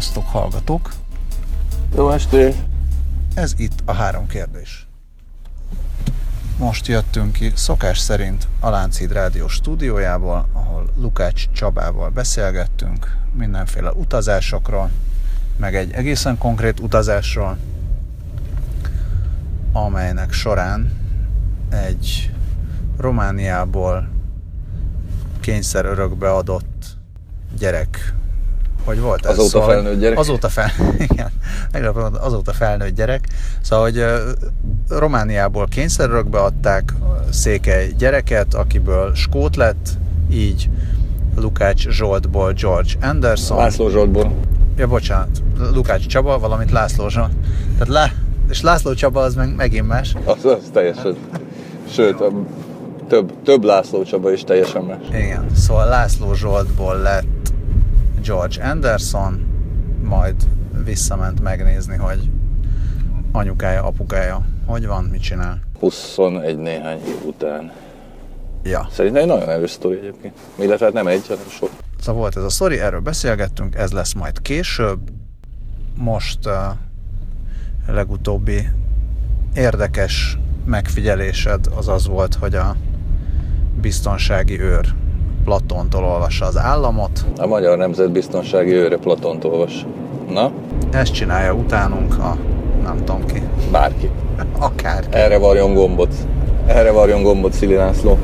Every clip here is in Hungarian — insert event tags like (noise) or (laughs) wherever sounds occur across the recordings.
Sziasztok, hallgatók! Jó estét! Ez itt a három kérdés. Most jöttünk ki szokás szerint a Láncid Rádió stúdiójából, ahol Lukács Csabával beszélgettünk mindenféle utazásokról, meg egy egészen konkrét utazásról, amelynek során egy Romániából kényszer örökbe adott gyerek hogy volt ez? Azóta szóval, felnőtt gyerek? Azóta, fel, (laughs) igen, azóta felnőtt gyerek. Szóval, hogy Romániából kényszerörökbe adták székely gyereket, akiből skót lett, így Lukács Zsoltból George Anderson. László Zsoltból. Ja, bocsánat, Lukács Csaba, valamint László Zsolt. Tehát lá, és László Csaba az meg megint más. Az, az teljesen. Sőt, a több, több László Csaba is teljesen más. Igen, szóval László Zsoltból lett George Anderson, majd visszament megnézni, hogy anyukája, apukája hogy van, mit csinál. 21 néhány év után. Ja. Szerintem egy nagyon erős sztori egyébként. Illetve hát nem egy, hanem sok. Szóval volt ez a sztori, erről beszélgettünk, ez lesz majd később. Most a uh, legutóbbi érdekes megfigyelésed az az volt, hogy a biztonsági őr Platontól olvassa az államot. A Magyar Nemzetbiztonsági Őre Platont olvas. Na? Ezt csinálja utánunk a nem tudom ki. Bárki. (laughs) Akárki. Erre varjon gombot. Erre varjon gombot Szili László.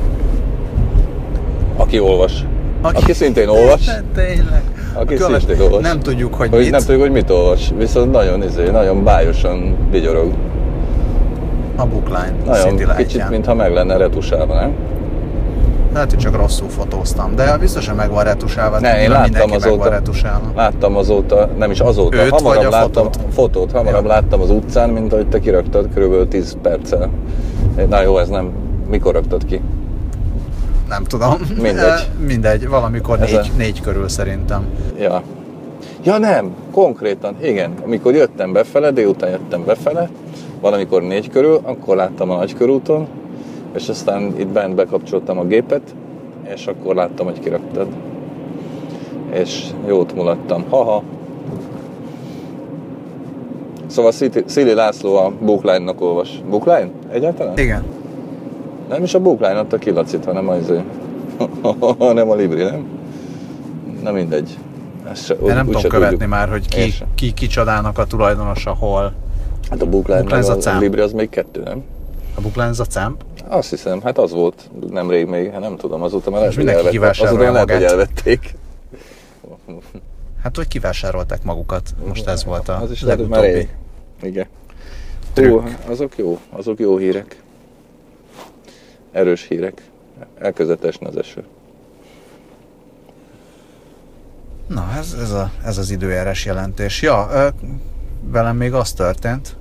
Aki olvas. Aki, aki szintén olvas. (laughs) Tényleg. Aki Követ, szintén olvas. Nem tudjuk, hogy, hogy mit. Nem tudjuk, hogy mit olvas. Viszont nagyon, izé, nagyon bájosan vigyorog. A bookline. Nagyon kicsit, mintha meg lenne retusálva, nem? Lehet, hogy csak rosszul fotóztam, de biztosan meg van retusálva. Ne, én láttam azóta, láttam azóta, nem is azóta, Őt hamarabb vagy a láttam fotót? fotót, hamarabb ja. láttam az utcán, mint ahogy te kiraktad, kb. 10 perccel. Na jó, ez nem, mikor raktad ki? Nem tudom. Mindegy. (laughs) Mindegy, valamikor négy, a... négy körül szerintem. Ja. Ja nem, konkrétan, igen. Amikor jöttem befele, délután jöttem befele, valamikor négy körül, akkor láttam a nagykörúton, és aztán itt bent bekapcsoltam a gépet, és akkor láttam, hogy kiraktad. És jót mulattam. Haha. Szóval Szili László a Bookline-nak olvas. Bookline? Egyáltalán? Igen. Nem is a Bookline adta ki Lacit, hanem az, (laughs) hanem a Libri, nem? Na mindegy. Se, úgy, nem tudom követni tudjuk. már, hogy ki, ki, ki csodának a tulajdonosa, hol. Hát a Bookline, Bookline a, a Libri az még kettő, nem? A Bookline ez a CAMP? Azt hiszem, hát az volt nemrég még, hát nem tudom, azóta már lehet, hogy elvették. Azóta lehet, hogy elvették. Hát, hogy kivásárolták magukat, most ez volt a az is lehet, már rég. Igen. Ó, azok jó, azok jó hírek. Erős hírek. Elkezdett esni az eső. Na, ez, ez, a, ez az időjárás jelentés. Ja, velem még az történt,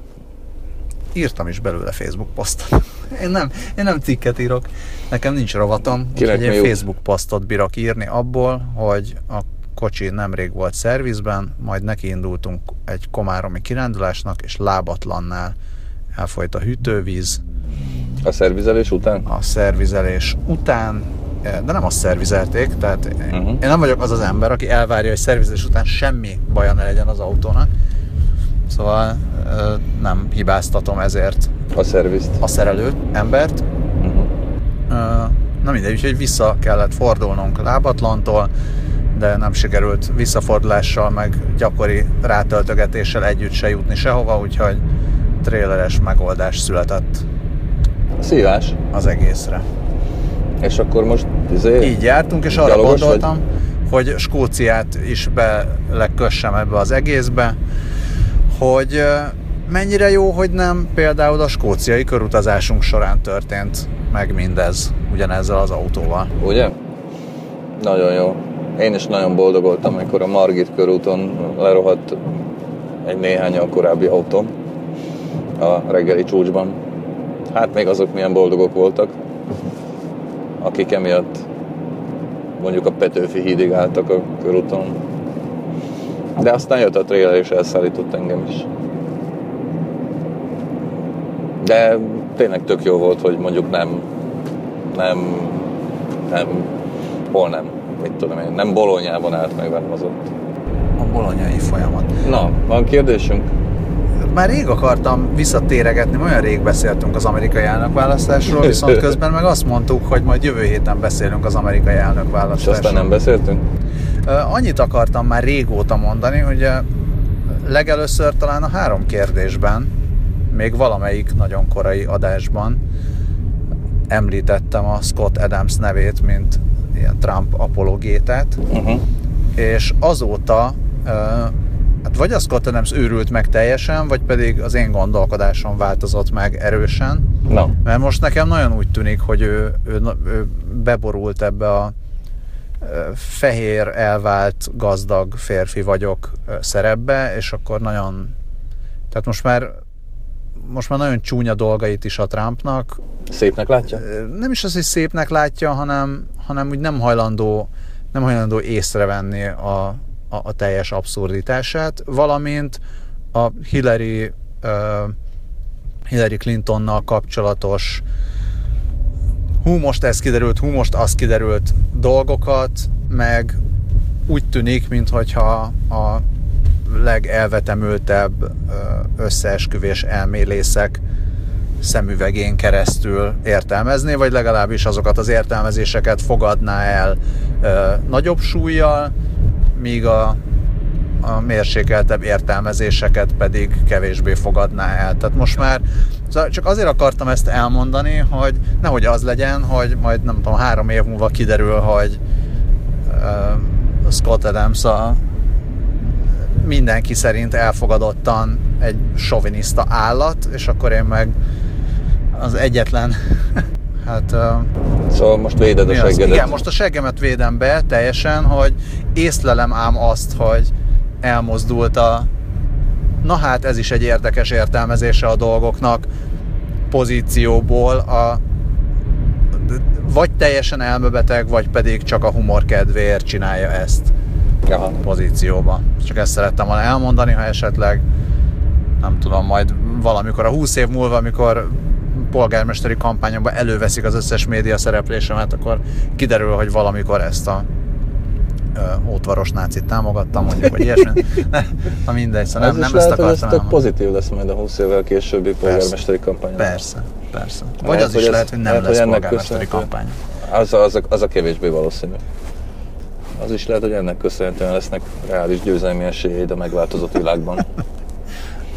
írtam is belőle Facebook posztot. Én nem, én nem cikket írok, nekem nincs rovatom, úgyhogy én Facebook posztot bírok írni abból, hogy a kocsi nemrég volt szervizben, majd nekiindultunk egy komáromi kirándulásnak, és lábatlannál elfolyt a hűtővíz. A szervizelés után? A szervizelés után, de nem azt szervizelték, tehát uh-huh. én nem vagyok az az ember, aki elvárja, hogy szervizelés után semmi baja ne legyen az autónak. Szóval nem hibáztatom ezért a szervizt. A szerelőt, embert. Uh-huh. Na mindegy, úgyhogy vissza kellett fordulnunk lábatlantól, de nem sikerült visszafordulással, meg gyakori rátöltögetéssel együtt se jutni sehova, úgyhogy tréleres megoldás született. Szívás. Az egészre. És akkor most izé, Így jártunk, és arra gondoltam, vagy? hogy Skóciát is belekössem ebbe az egészbe, hogy mennyire jó, hogy nem például a skóciai körutazásunk során történt meg mindez ugyanezzel az autóval. Ugye? Nagyon jó. Én is nagyon boldog voltam, amikor a Margit körúton lerohadt egy néhány a korábbi autóm a reggeli csúcsban. Hát még azok milyen boldogok voltak, akik emiatt mondjuk a Petőfi hídig álltak a körúton. De aztán jött a trailer és elszállított engem is. De tényleg tök jó volt, hogy mondjuk nem, nem, nem, hol nem, mit tudom én, nem Bolonyában állt meg velem az ott. a bolonyai folyamat. Na, van kérdésünk? Már rég akartam visszatéregetni, olyan rég beszéltünk az amerikai elnökválasztásról, (laughs) viszont közben meg azt mondtuk, hogy majd jövő héten beszélünk az amerikai És elnökválasztásról. aztán nem beszéltünk? Annyit akartam már régóta mondani, hogy legelőször talán a három kérdésben, még valamelyik nagyon korai adásban említettem a Scott Adams nevét, mint ilyen Trump apologétát, Uh-huh. és azóta hát vagy a Scott Adams őrült meg teljesen, vagy pedig az én gondolkodásom változott meg erősen, Na, mert most nekem nagyon úgy tűnik, hogy ő, ő, ő beborult ebbe a fehér, elvált, gazdag férfi vagyok szerepbe, és akkor nagyon... Tehát most már most már nagyon csúnya dolgait is a Trumpnak. szépnek látja? Nem is az, hogy szépnek látja, hanem, hanem úgy nem hajlandó, nem hajlandó észrevenni a, a, a teljes abszurditását, valamint a Hillary ö, Hillary Clintonnal kapcsolatos hú, most ez kiderült, hú, most az kiderült dolgokat, meg úgy tűnik, mintha a legelvetemültebb összeesküvés elmélészek szemüvegén keresztül értelmezné, vagy legalábbis azokat az értelmezéseket fogadná el ö, nagyobb súlyjal, míg a, a mérsékeltebb értelmezéseket pedig kevésbé fogadná el. Tehát most már szóval csak azért akartam ezt elmondani, hogy nehogy az legyen, hogy majd nem tudom, három év múlva kiderül, hogy uh, Scott Adams a mindenki szerint elfogadottan egy soviniszta állat, és akkor én meg az egyetlen (laughs) hát uh, Szóval most véded a seggedet. Igen, most a seggemet védem be teljesen, hogy észlelem ám azt, hogy elmozdult a na hát ez is egy érdekes értelmezése a dolgoknak pozícióból a vagy teljesen elmebeteg, vagy pedig csak a humor kedvéért csinálja ezt Aha. pozícióba. Csak ezt szerettem volna elmondani, ha esetleg nem tudom, majd valamikor a 20 év múlva, amikor polgármesteri kampányomban előveszik az összes média szereplésemet, akkor kiderül, hogy valamikor ezt a ö, ótvaros nácit támogattam, mondjuk, vagy ilyesmi. Na mindegy, szóval Ez nem, is nem ezt lehet, hogy ez akartam elmondani. pozitív lesz majd a 20 évvel későbbi polgármesteri kampányon. Persze, persze. Vagy Lehet, az hogy is ez- lehet, hogy nem lehet, hogy lesz ennek polgármesteri kampány. Az a, az, a, az a kevésbé valószínű. Az is lehet, hogy ennek köszönhetően lesznek reális győzelmi esélyeid a megváltozott világban.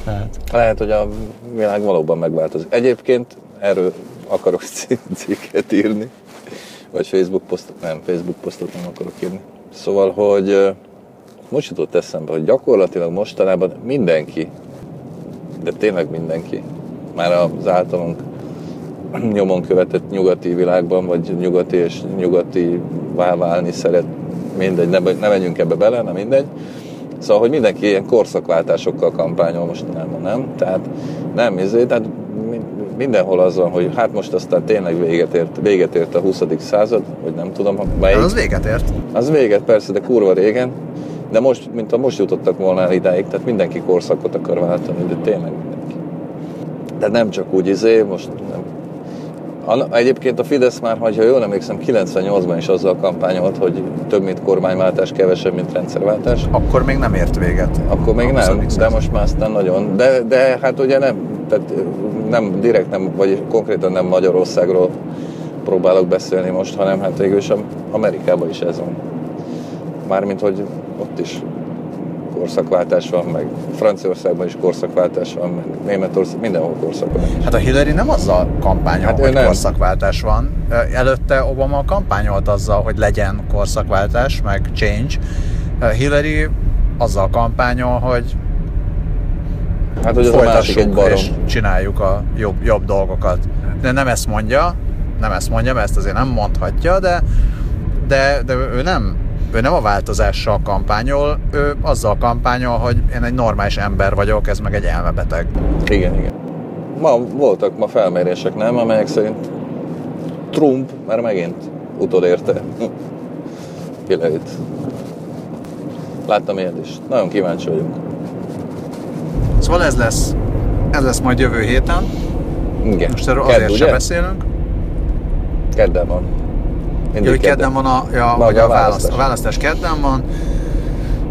Tehát. (laughs) Lehet, hogy a világ valóban megváltozik. Egyébként erről akarok (laughs) cikket írni, vagy Facebook posztot, nem, Facebook posztot nem akarok írni. Szóval, hogy most jutott eszembe, hogy gyakorlatilag mostanában mindenki, de tényleg mindenki, már az általunk (clears throat) nyomon követett nyugati világban, vagy nyugati és nyugati válni szeret, mindegy, ne, ne menjünk ebbe bele, nem mindegy. Szóval, hogy mindenki ilyen korszakváltásokkal kampányol mostanában, nem? Tehát nem, izé, tehát mindenhol az van, hogy hát most aztán tényleg véget ért, véget ért a 20. század, vagy nem tudom, melyik. Az véget ért. Az véget persze, de kurva régen. De most, mint a most jutottak volna el idáig, tehát mindenki korszakot akar váltani, de tényleg mindenki. De nem csak úgy izé, most nem. Egyébként a Fidesz már, ha jól emlékszem, 98-ban is azzal kampányolt, hogy több, mint kormányváltás, kevesebb, mint rendszerváltás. Akkor még nem ért véget. Akkor még nem, 20. de most már aztán nagyon. De, de hát ugye nem, tehát nem direkt nem, vagy konkrétan nem Magyarországról próbálok beszélni most, hanem hát végül is Amerikában is ez van. Mármint, hogy ott is korszakváltás van, meg Franciaországban is korszakváltás van, meg Németország, mindenhol korszakváltás. Hát a Hillary nem azzal kampányol, Hát hogy nem. korszakváltás van. Előtte Obama kampányolt azzal, hogy legyen korszakváltás, meg change. Hillary azzal kampányol, hogy Hát, hogy az a másik egy barom. és csináljuk a jobb, jobb dolgokat. De nem ezt mondja, nem ezt mondja, mert ezt azért nem mondhatja, de, de, de ő nem ő nem a változással kampányol, ő azzal kampányol, hogy én egy normális ember vagyok, ez meg egy elmebeteg. Igen, igen. Ma voltak ma felmérések, nem? Amelyek szerint Trump már megint utolérte Hillary-t. Láttam ilyet is. Nagyon kíváncsi vagyok. Szóval ez lesz, ez lesz majd jövő héten. Igen. Most erről Kedd, azért ugye? sem beszélünk. Kedden van. Jó, hogy kedden van a, ja, hogy a a, választ, választás. a választás kedden van.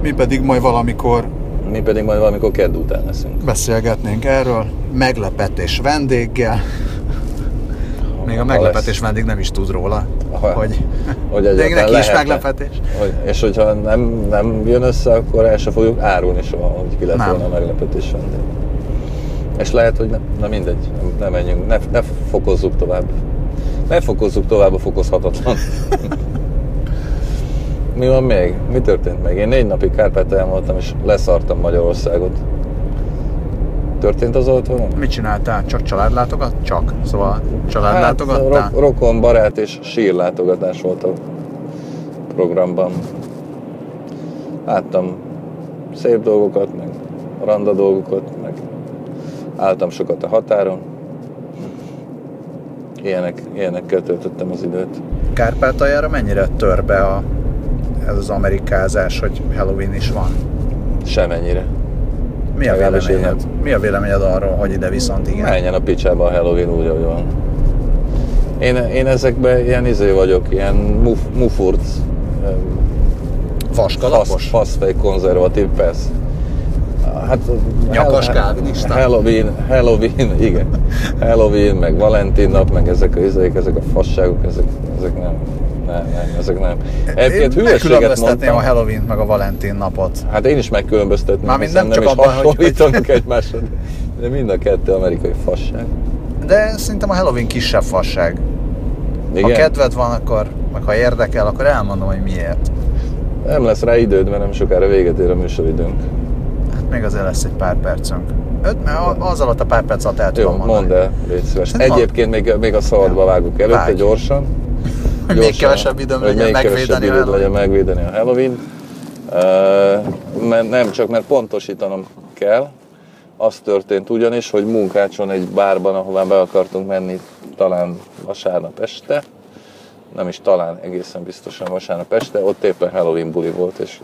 Mi pedig majd valamikor Mi pedig majd valamikor kedd után leszünk. beszélgetnénk erről, meglepetés vendéggel. Még a meglepetés lesz. vendég nem is tud róla, Ha- hogy, Hogy de neki is meglepetés. Hogy, és hogyha nem, nem jön össze, akkor el se fogjuk árulni soha, hogy ki lett Nem. volna a meglepetés vendég. És lehet, hogy nem, na mindegy, nem, nem menjünk, ne, ne fokozzuk tovább. Ne fokozzuk tovább a fokozhatatlan. Mi van még? Mi történt még? Én négy napig Kárpátalján voltam, és leszartam Magyarországot. Történt az ott valami? Mit csináltál? Csak családlátogat? Csak. Szóval családlátogattál? Hát, ro- rokon, barát és sírlátogatás volt a programban. Láttam szép dolgokat, meg randa dolgokat, meg álltam sokat a határon. Ilyenek, ilyenekkel töltöttem az időt. Kárpátaljára mennyire tör be a, ez az amerikázás, hogy Halloween is van? Semennyire. Mi a véleményed? Mi a véleményed arról, hogy ide viszont igen? Menjen a picsába a Halloween úgy, ahogy van. Én, én ezekben ilyen izé vagyok, ilyen muf, mufurc, em, Fasz, faszfej konzervatív, persze. Hát, Nyakas kálvinista? Halloween, Halloween, igen. Halloween, meg Valentin nap, meg ezek a izék, ezek a fasságok, ezek, ezek nem. Nem, nem, ezek nem. Egyébként Én megkülönböztetném a halloween meg a Valentin napot. Hát én is megkülönböztetném, Mármint nem csak is abban, hogy- hasonlítanak egymásra. De mind a kettő amerikai fasság. De szerintem a Halloween kisebb fasság. Igen? Ha kedved van, akkor, meg ha érdekel, akkor elmondom, hogy miért. Nem lesz rá időd, mert nem sokára véget ér a műsoridőnk. Hát még azért lesz egy pár percünk. Öt, az alatt a pár perc alatt el Jó, tudom mondani. mondd el, légy szíves. A- Egyébként még, még a szabadba vágunk előtte Vágj. gyorsan. Hogy még kevesebb időm legyen még megvédeni kevesebb időd legyen megvédeni a Halloween. Uh, mert nem csak, mert pontosítanom kell. Az történt ugyanis, hogy munkácson egy bárban, ahová be akartunk menni talán vasárnap este, nem is talán, egészen biztosan vasárnap este, ott éppen Halloween buli volt, és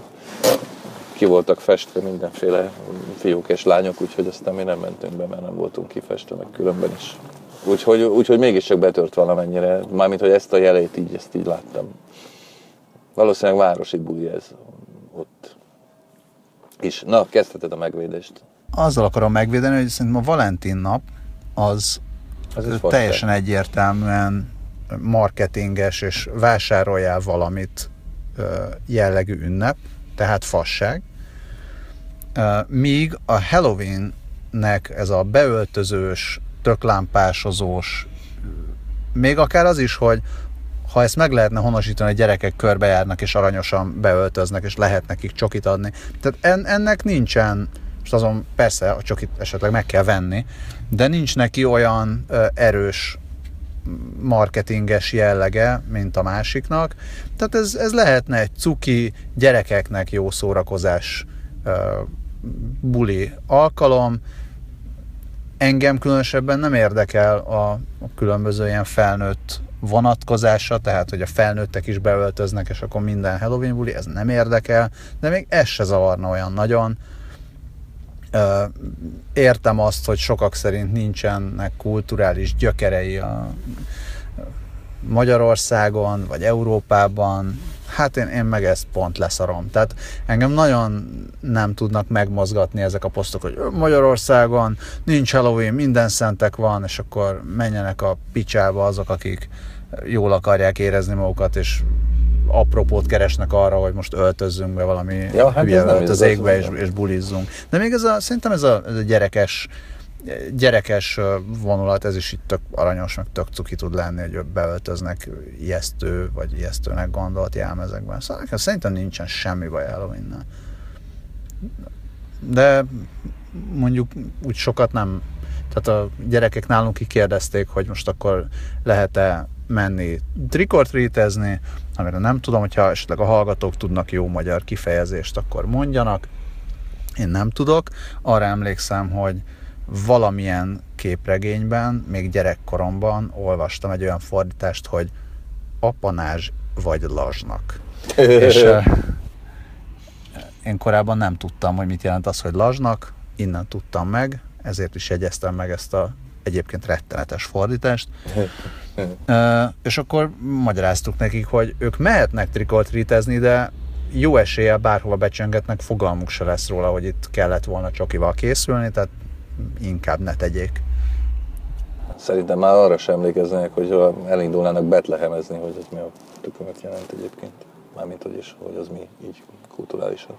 ki voltak festve mindenféle fiúk és lányok, úgyhogy aztán mi nem mentünk be, mert nem voltunk kifestve, meg különben is. Úgyhogy, úgyhogy mégiscsak betört valamennyire, mármint, hogy ezt a jelét így, ezt így láttam. Valószínűleg városi buli ez ott is. Na, kezdheted a megvédést. Azzal akarom megvédeni, hogy szerintem a Valentin nap az fasság. teljesen egyértelműen marketinges és vásároljál valamit jellegű ünnep, tehát fasság. Míg a Halloweennek ez a beöltözős, töklámpásozós, még akár az is, hogy ha ezt meg lehetne honosítani, hogy gyerekek körbejárnak és aranyosan beöltöznek, és lehet nekik csokit adni. Tehát en, ennek nincsen, most azon persze a csokit esetleg meg kell venni, de nincs neki olyan ö, erős marketinges jellege, mint a másiknak. Tehát ez, ez lehetne egy cuki, gyerekeknek jó szórakozás buli alkalom. Engem különösebben nem érdekel a, a különböző ilyen felnőtt vonatkozása, tehát hogy a felnőttek is beöltöznek, és akkor minden Halloween buli, ez nem érdekel, de még ez se zavarna olyan nagyon. Értem azt, hogy sokak szerint nincsenek kulturális gyökerei a Magyarországon, vagy Európában, hát én, én meg ezt pont leszarom. Tehát engem nagyon nem tudnak megmozgatni ezek a posztok, hogy Magyarországon nincs Halloween, minden szentek van, és akkor menjenek a picsába azok, akik jól akarják érezni magukat, és apropót keresnek arra, hogy most öltözzünk be valami Ja, hát hülye öltözékbe, és, és bulizzunk. De még ez a, szerintem ez a, ez a gyerekes gyerekes vonulat, ez is itt tök aranyos, meg tök cuki tud lenni, hogy beöltöznek ijesztő, vagy ijesztőnek gondolt jelmezekben. Szóval nekem szerintem nincsen semmi baj halloween De mondjuk úgy sokat nem, tehát a gyerekek nálunk kikérdezték, hogy most akkor lehet-e menni trikortrítezni, amire nem tudom, hogyha esetleg a hallgatók tudnak jó magyar kifejezést, akkor mondjanak. Én nem tudok. Arra emlékszem, hogy valamilyen képregényben, még gyerekkoromban olvastam egy olyan fordítást, hogy apanázs vagy lazsnak. (laughs) És eh, én korábban nem tudtam, hogy mit jelent az, hogy lazsnak, innen tudtam meg, ezért is jegyeztem meg ezt a egyébként rettenetes fordítást. (laughs) Ö, és akkor magyaráztuk nekik, hogy ők mehetnek trikoltrítezni, de jó eséllyel bárhova becsöngetnek, fogalmuk se lesz róla, hogy itt kellett volna csokival készülni, tehát inkább ne tegyék. Szerintem már arra sem emlékeznek, hogy elindulnának betlehemezni, hogy ez mi a tökömet jelent egyébként. Mármint, hogy is, hogy az mi így kulturálisan.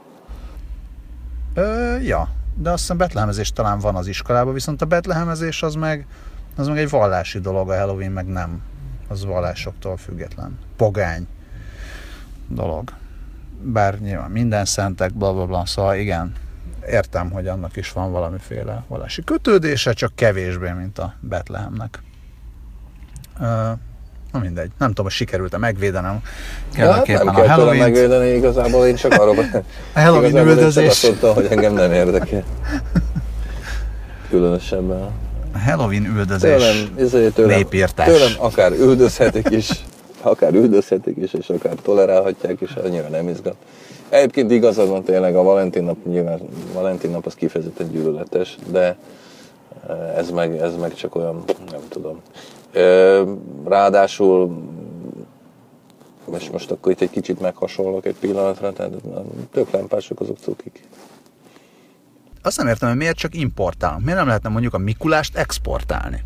Ö, ja, de azt hiszem betlehemezés talán van az iskolában, viszont a betlehemezés az meg, az meg egy vallási dolog, a Halloween meg nem. Az vallásoktól független. Pogány dolog. Bár nyilván minden szentek, bla bla bla, szóval igen, értem, hogy annak is van valamiféle vallási kötődése, csak kevésbé, mint a Betlehemnek. Na mindegy, nem tudom, hogy sikerült-e megvédenem kellőképpen hát nem a halloween megvédeni, igazából én csak arról A Halloween üldözés. Csak azt mondtam, hogy engem nem érdekel. Különösebben. A Halloween üldözés tőlem, izé, tőlem, népírtás. Tőlem akár üldözhetik is, akár üldözhetik is, és akár tolerálhatják is, annyira nem izgat. Egyébként igazad van tényleg, a Valentin nap nyilván, Valentin nap az kifejezetten gyűlöletes, de ez meg, ez meg csak olyan, nem tudom. Ráadásul, és most akkor itt egy kicsit meghasonlok egy pillanatra, tehát tök lámpások azok cukik. Azt nem értem, hogy miért csak importálunk. Miért nem lehetne mondjuk a Mikulást exportálni?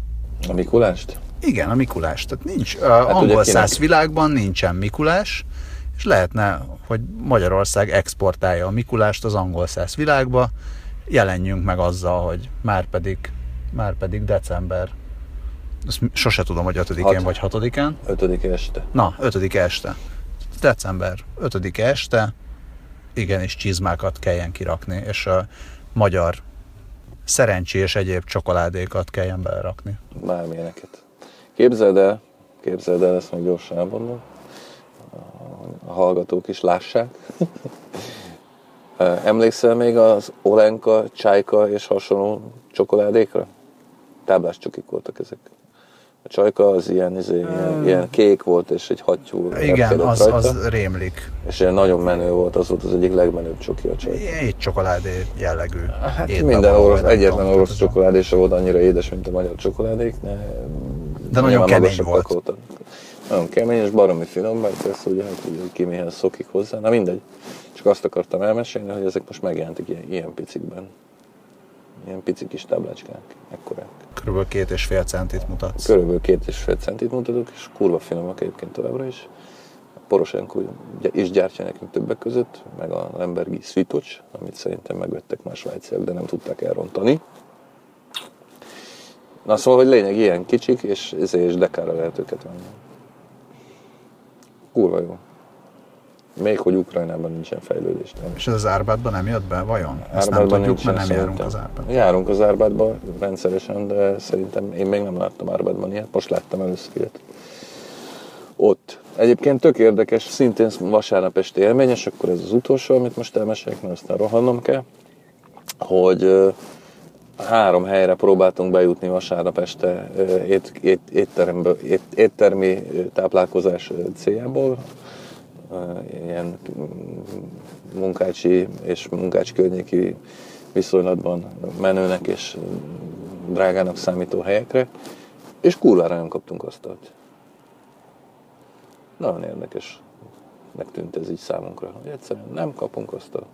A Mikulást? Igen, a Mikulás. Tehát nincs, hát angol száz világban nincsen Mikulás, és lehetne, hogy Magyarország exportálja a Mikulást az angol száz világba, jelenjünk meg azzal, hogy már pedig, már pedig december ezt sose tudom, hogy 5-én vagy 6-án. 5 este. Na, 5 este. December 5 este igenis csizmákat kelljen kirakni, és a magyar szerencsi és egyéb csokoládékat kelljen belerakni. Bármilyeneket. Képzeld el, képzeld el, ezt meg gyorsan elmondom, a hallgatók is lássák. (laughs) Emlékszel még az Olenka, Csájka és hasonló csokoládékra? Táblás csokik voltak ezek. A csajka az ilyen, izé, ilyen, ilyen kék volt, és egy hattyú Igen, az, rajta. az rémlik. És ilyen nagyon menő volt, az volt az egyik legmenőbb csoki a csajka. Egy csokoládé jellegű. Hát minden orosz, egyetlen orosz csokoládé sem volt annyira édes, mint a magyar csokoládék, de, de nagyon kemény volt. Voltak. Nagyon kemény és baromi finom, mert ez ugye, hát, ugye ki mihez szokik hozzá. Na mindegy. Csak azt akartam elmesélni, hogy ezek most megjelentek ilyen, ilyen picikben. Ilyen pici kis táblácskák, ekkorák. Körülbelül két és fél centit mutatsz. Körülbelül két és fél centit mutatok, és kurva finomak egyébként továbbra is. A Poroshenko is gyártja nekünk többek között, meg a Lembergi Svitocs, amit szerintem megvettek más svájciak, de nem tudták elrontani. Na szóval, hogy lényeg ilyen kicsik, és, és dekára lehet őket venni. Kurva jó. Még hogy Ukrajnában nincsen fejlődés. Nem. És ez az Árbádban nem jött be, vajon? Ezt nem tudjuk, mert nem járunk az Árbádban. Járunk az Árbádban rendszeresen, de szerintem én még nem láttam Árbádban ilyet. Most láttam először ilyet. Ott. Egyébként tök érdekes, szintén vasárnap esti élményes, akkor ez az utolsó, amit most elmesélek, mert aztán rohannom kell, hogy három helyre próbáltunk bejutni vasárnap este ét, ét, étteremből, ét, éttermi táplálkozás céljából. Ilyen munkácsi és munkács környéki viszonylatban menőnek és drágának számító helyekre, és kurvára nem kaptunk asztalt. Nagyon érdekes megtűnt ez így számunkra, hogy egyszerűen nem kapunk asztalt.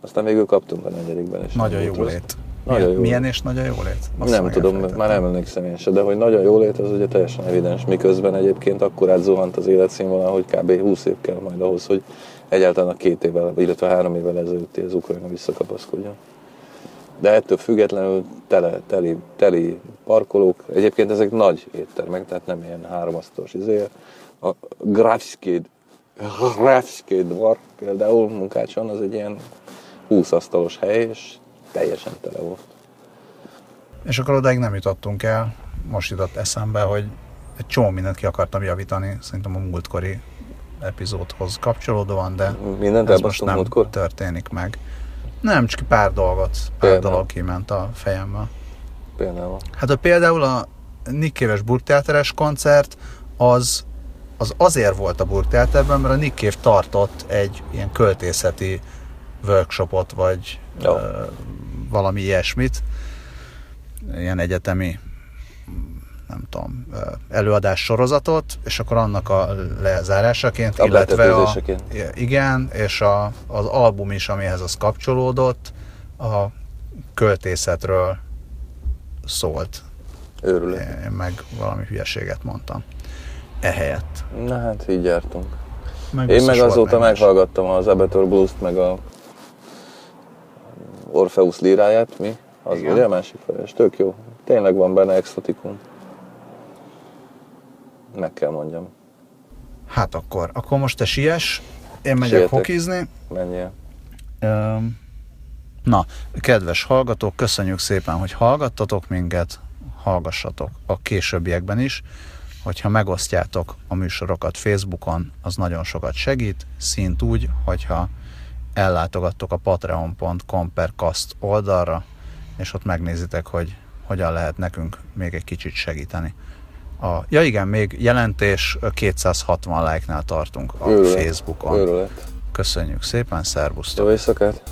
Aztán végül kaptunk a negyedikben. És Nagyon jó lét. Nagyon milyen, jó. milyen és nagyon jó lét? Azt nem tudom, már nem emlékszem én se, de hogy nagyon jó lét, az ugye teljesen evidens, miközben egyébként akkor átzuhant az életszínvonal, hogy kb. 20 év kell majd ahhoz, hogy egyáltalán a két évvel, illetve három évvel ezelőtti az Ukrajna visszakapaszkodjon. De ettől függetlenül tele, teli, teli parkolók, egyébként ezek nagy éttermek, tehát nem ilyen háromasztalos izé. A Grafskéd, Grafskéd Dvar például munkácson, az egy ilyen 20 asztalos hely, és teljesen tele volt. És akkor odáig nem jutottunk el. Most jutott eszembe, hogy egy csomó mindent ki akartam javítani, szerintem a múltkori epizódhoz kapcsolódóan, de Mindent ez most nem múltkor? történik meg. Nem, csak pár dolgot, pár például. dolog kiment a fejemmel. Például? Hát a például a Nick Cave-es burgteáteres koncert az, az azért volt a burgteáterben, mert a Nick Cave tartott egy ilyen költészeti workshopot, vagy Jó. Valami ilyesmit, ilyen egyetemi nem tudom, előadás sorozatot, és akkor annak a lezárásaként, illetve a, igen, és a, az album is, amihez az kapcsolódott, a költészetről szólt. Őrület. Én meg valami hülyeséget mondtam. Ehelyett. Na hát így jártunk. Meg Én meg azóta meghallgattam az Abetor Blues-t, meg a Orpheus líráját, mi? Az Igen. ugye a másik feles. Tök jó. Tényleg van benne exotikum. Meg kell mondjam. Hát akkor, akkor most te siess, én megyek Sietek. hokizni. Menjél. Na, kedves hallgatók, köszönjük szépen, hogy hallgattatok minket, hallgassatok a későbbiekben is. Hogyha megosztjátok a műsorokat Facebookon, az nagyon sokat segít, szint úgy, hogyha ellátogattok a patreon.com per cast oldalra, és ott megnézitek, hogy hogyan lehet nekünk még egy kicsit segíteni. A, ja igen, még jelentés 260 like-nál tartunk a Őrület. Facebookon. Őrület. Köszönjük szépen, szervusztok! Jó éjszakát!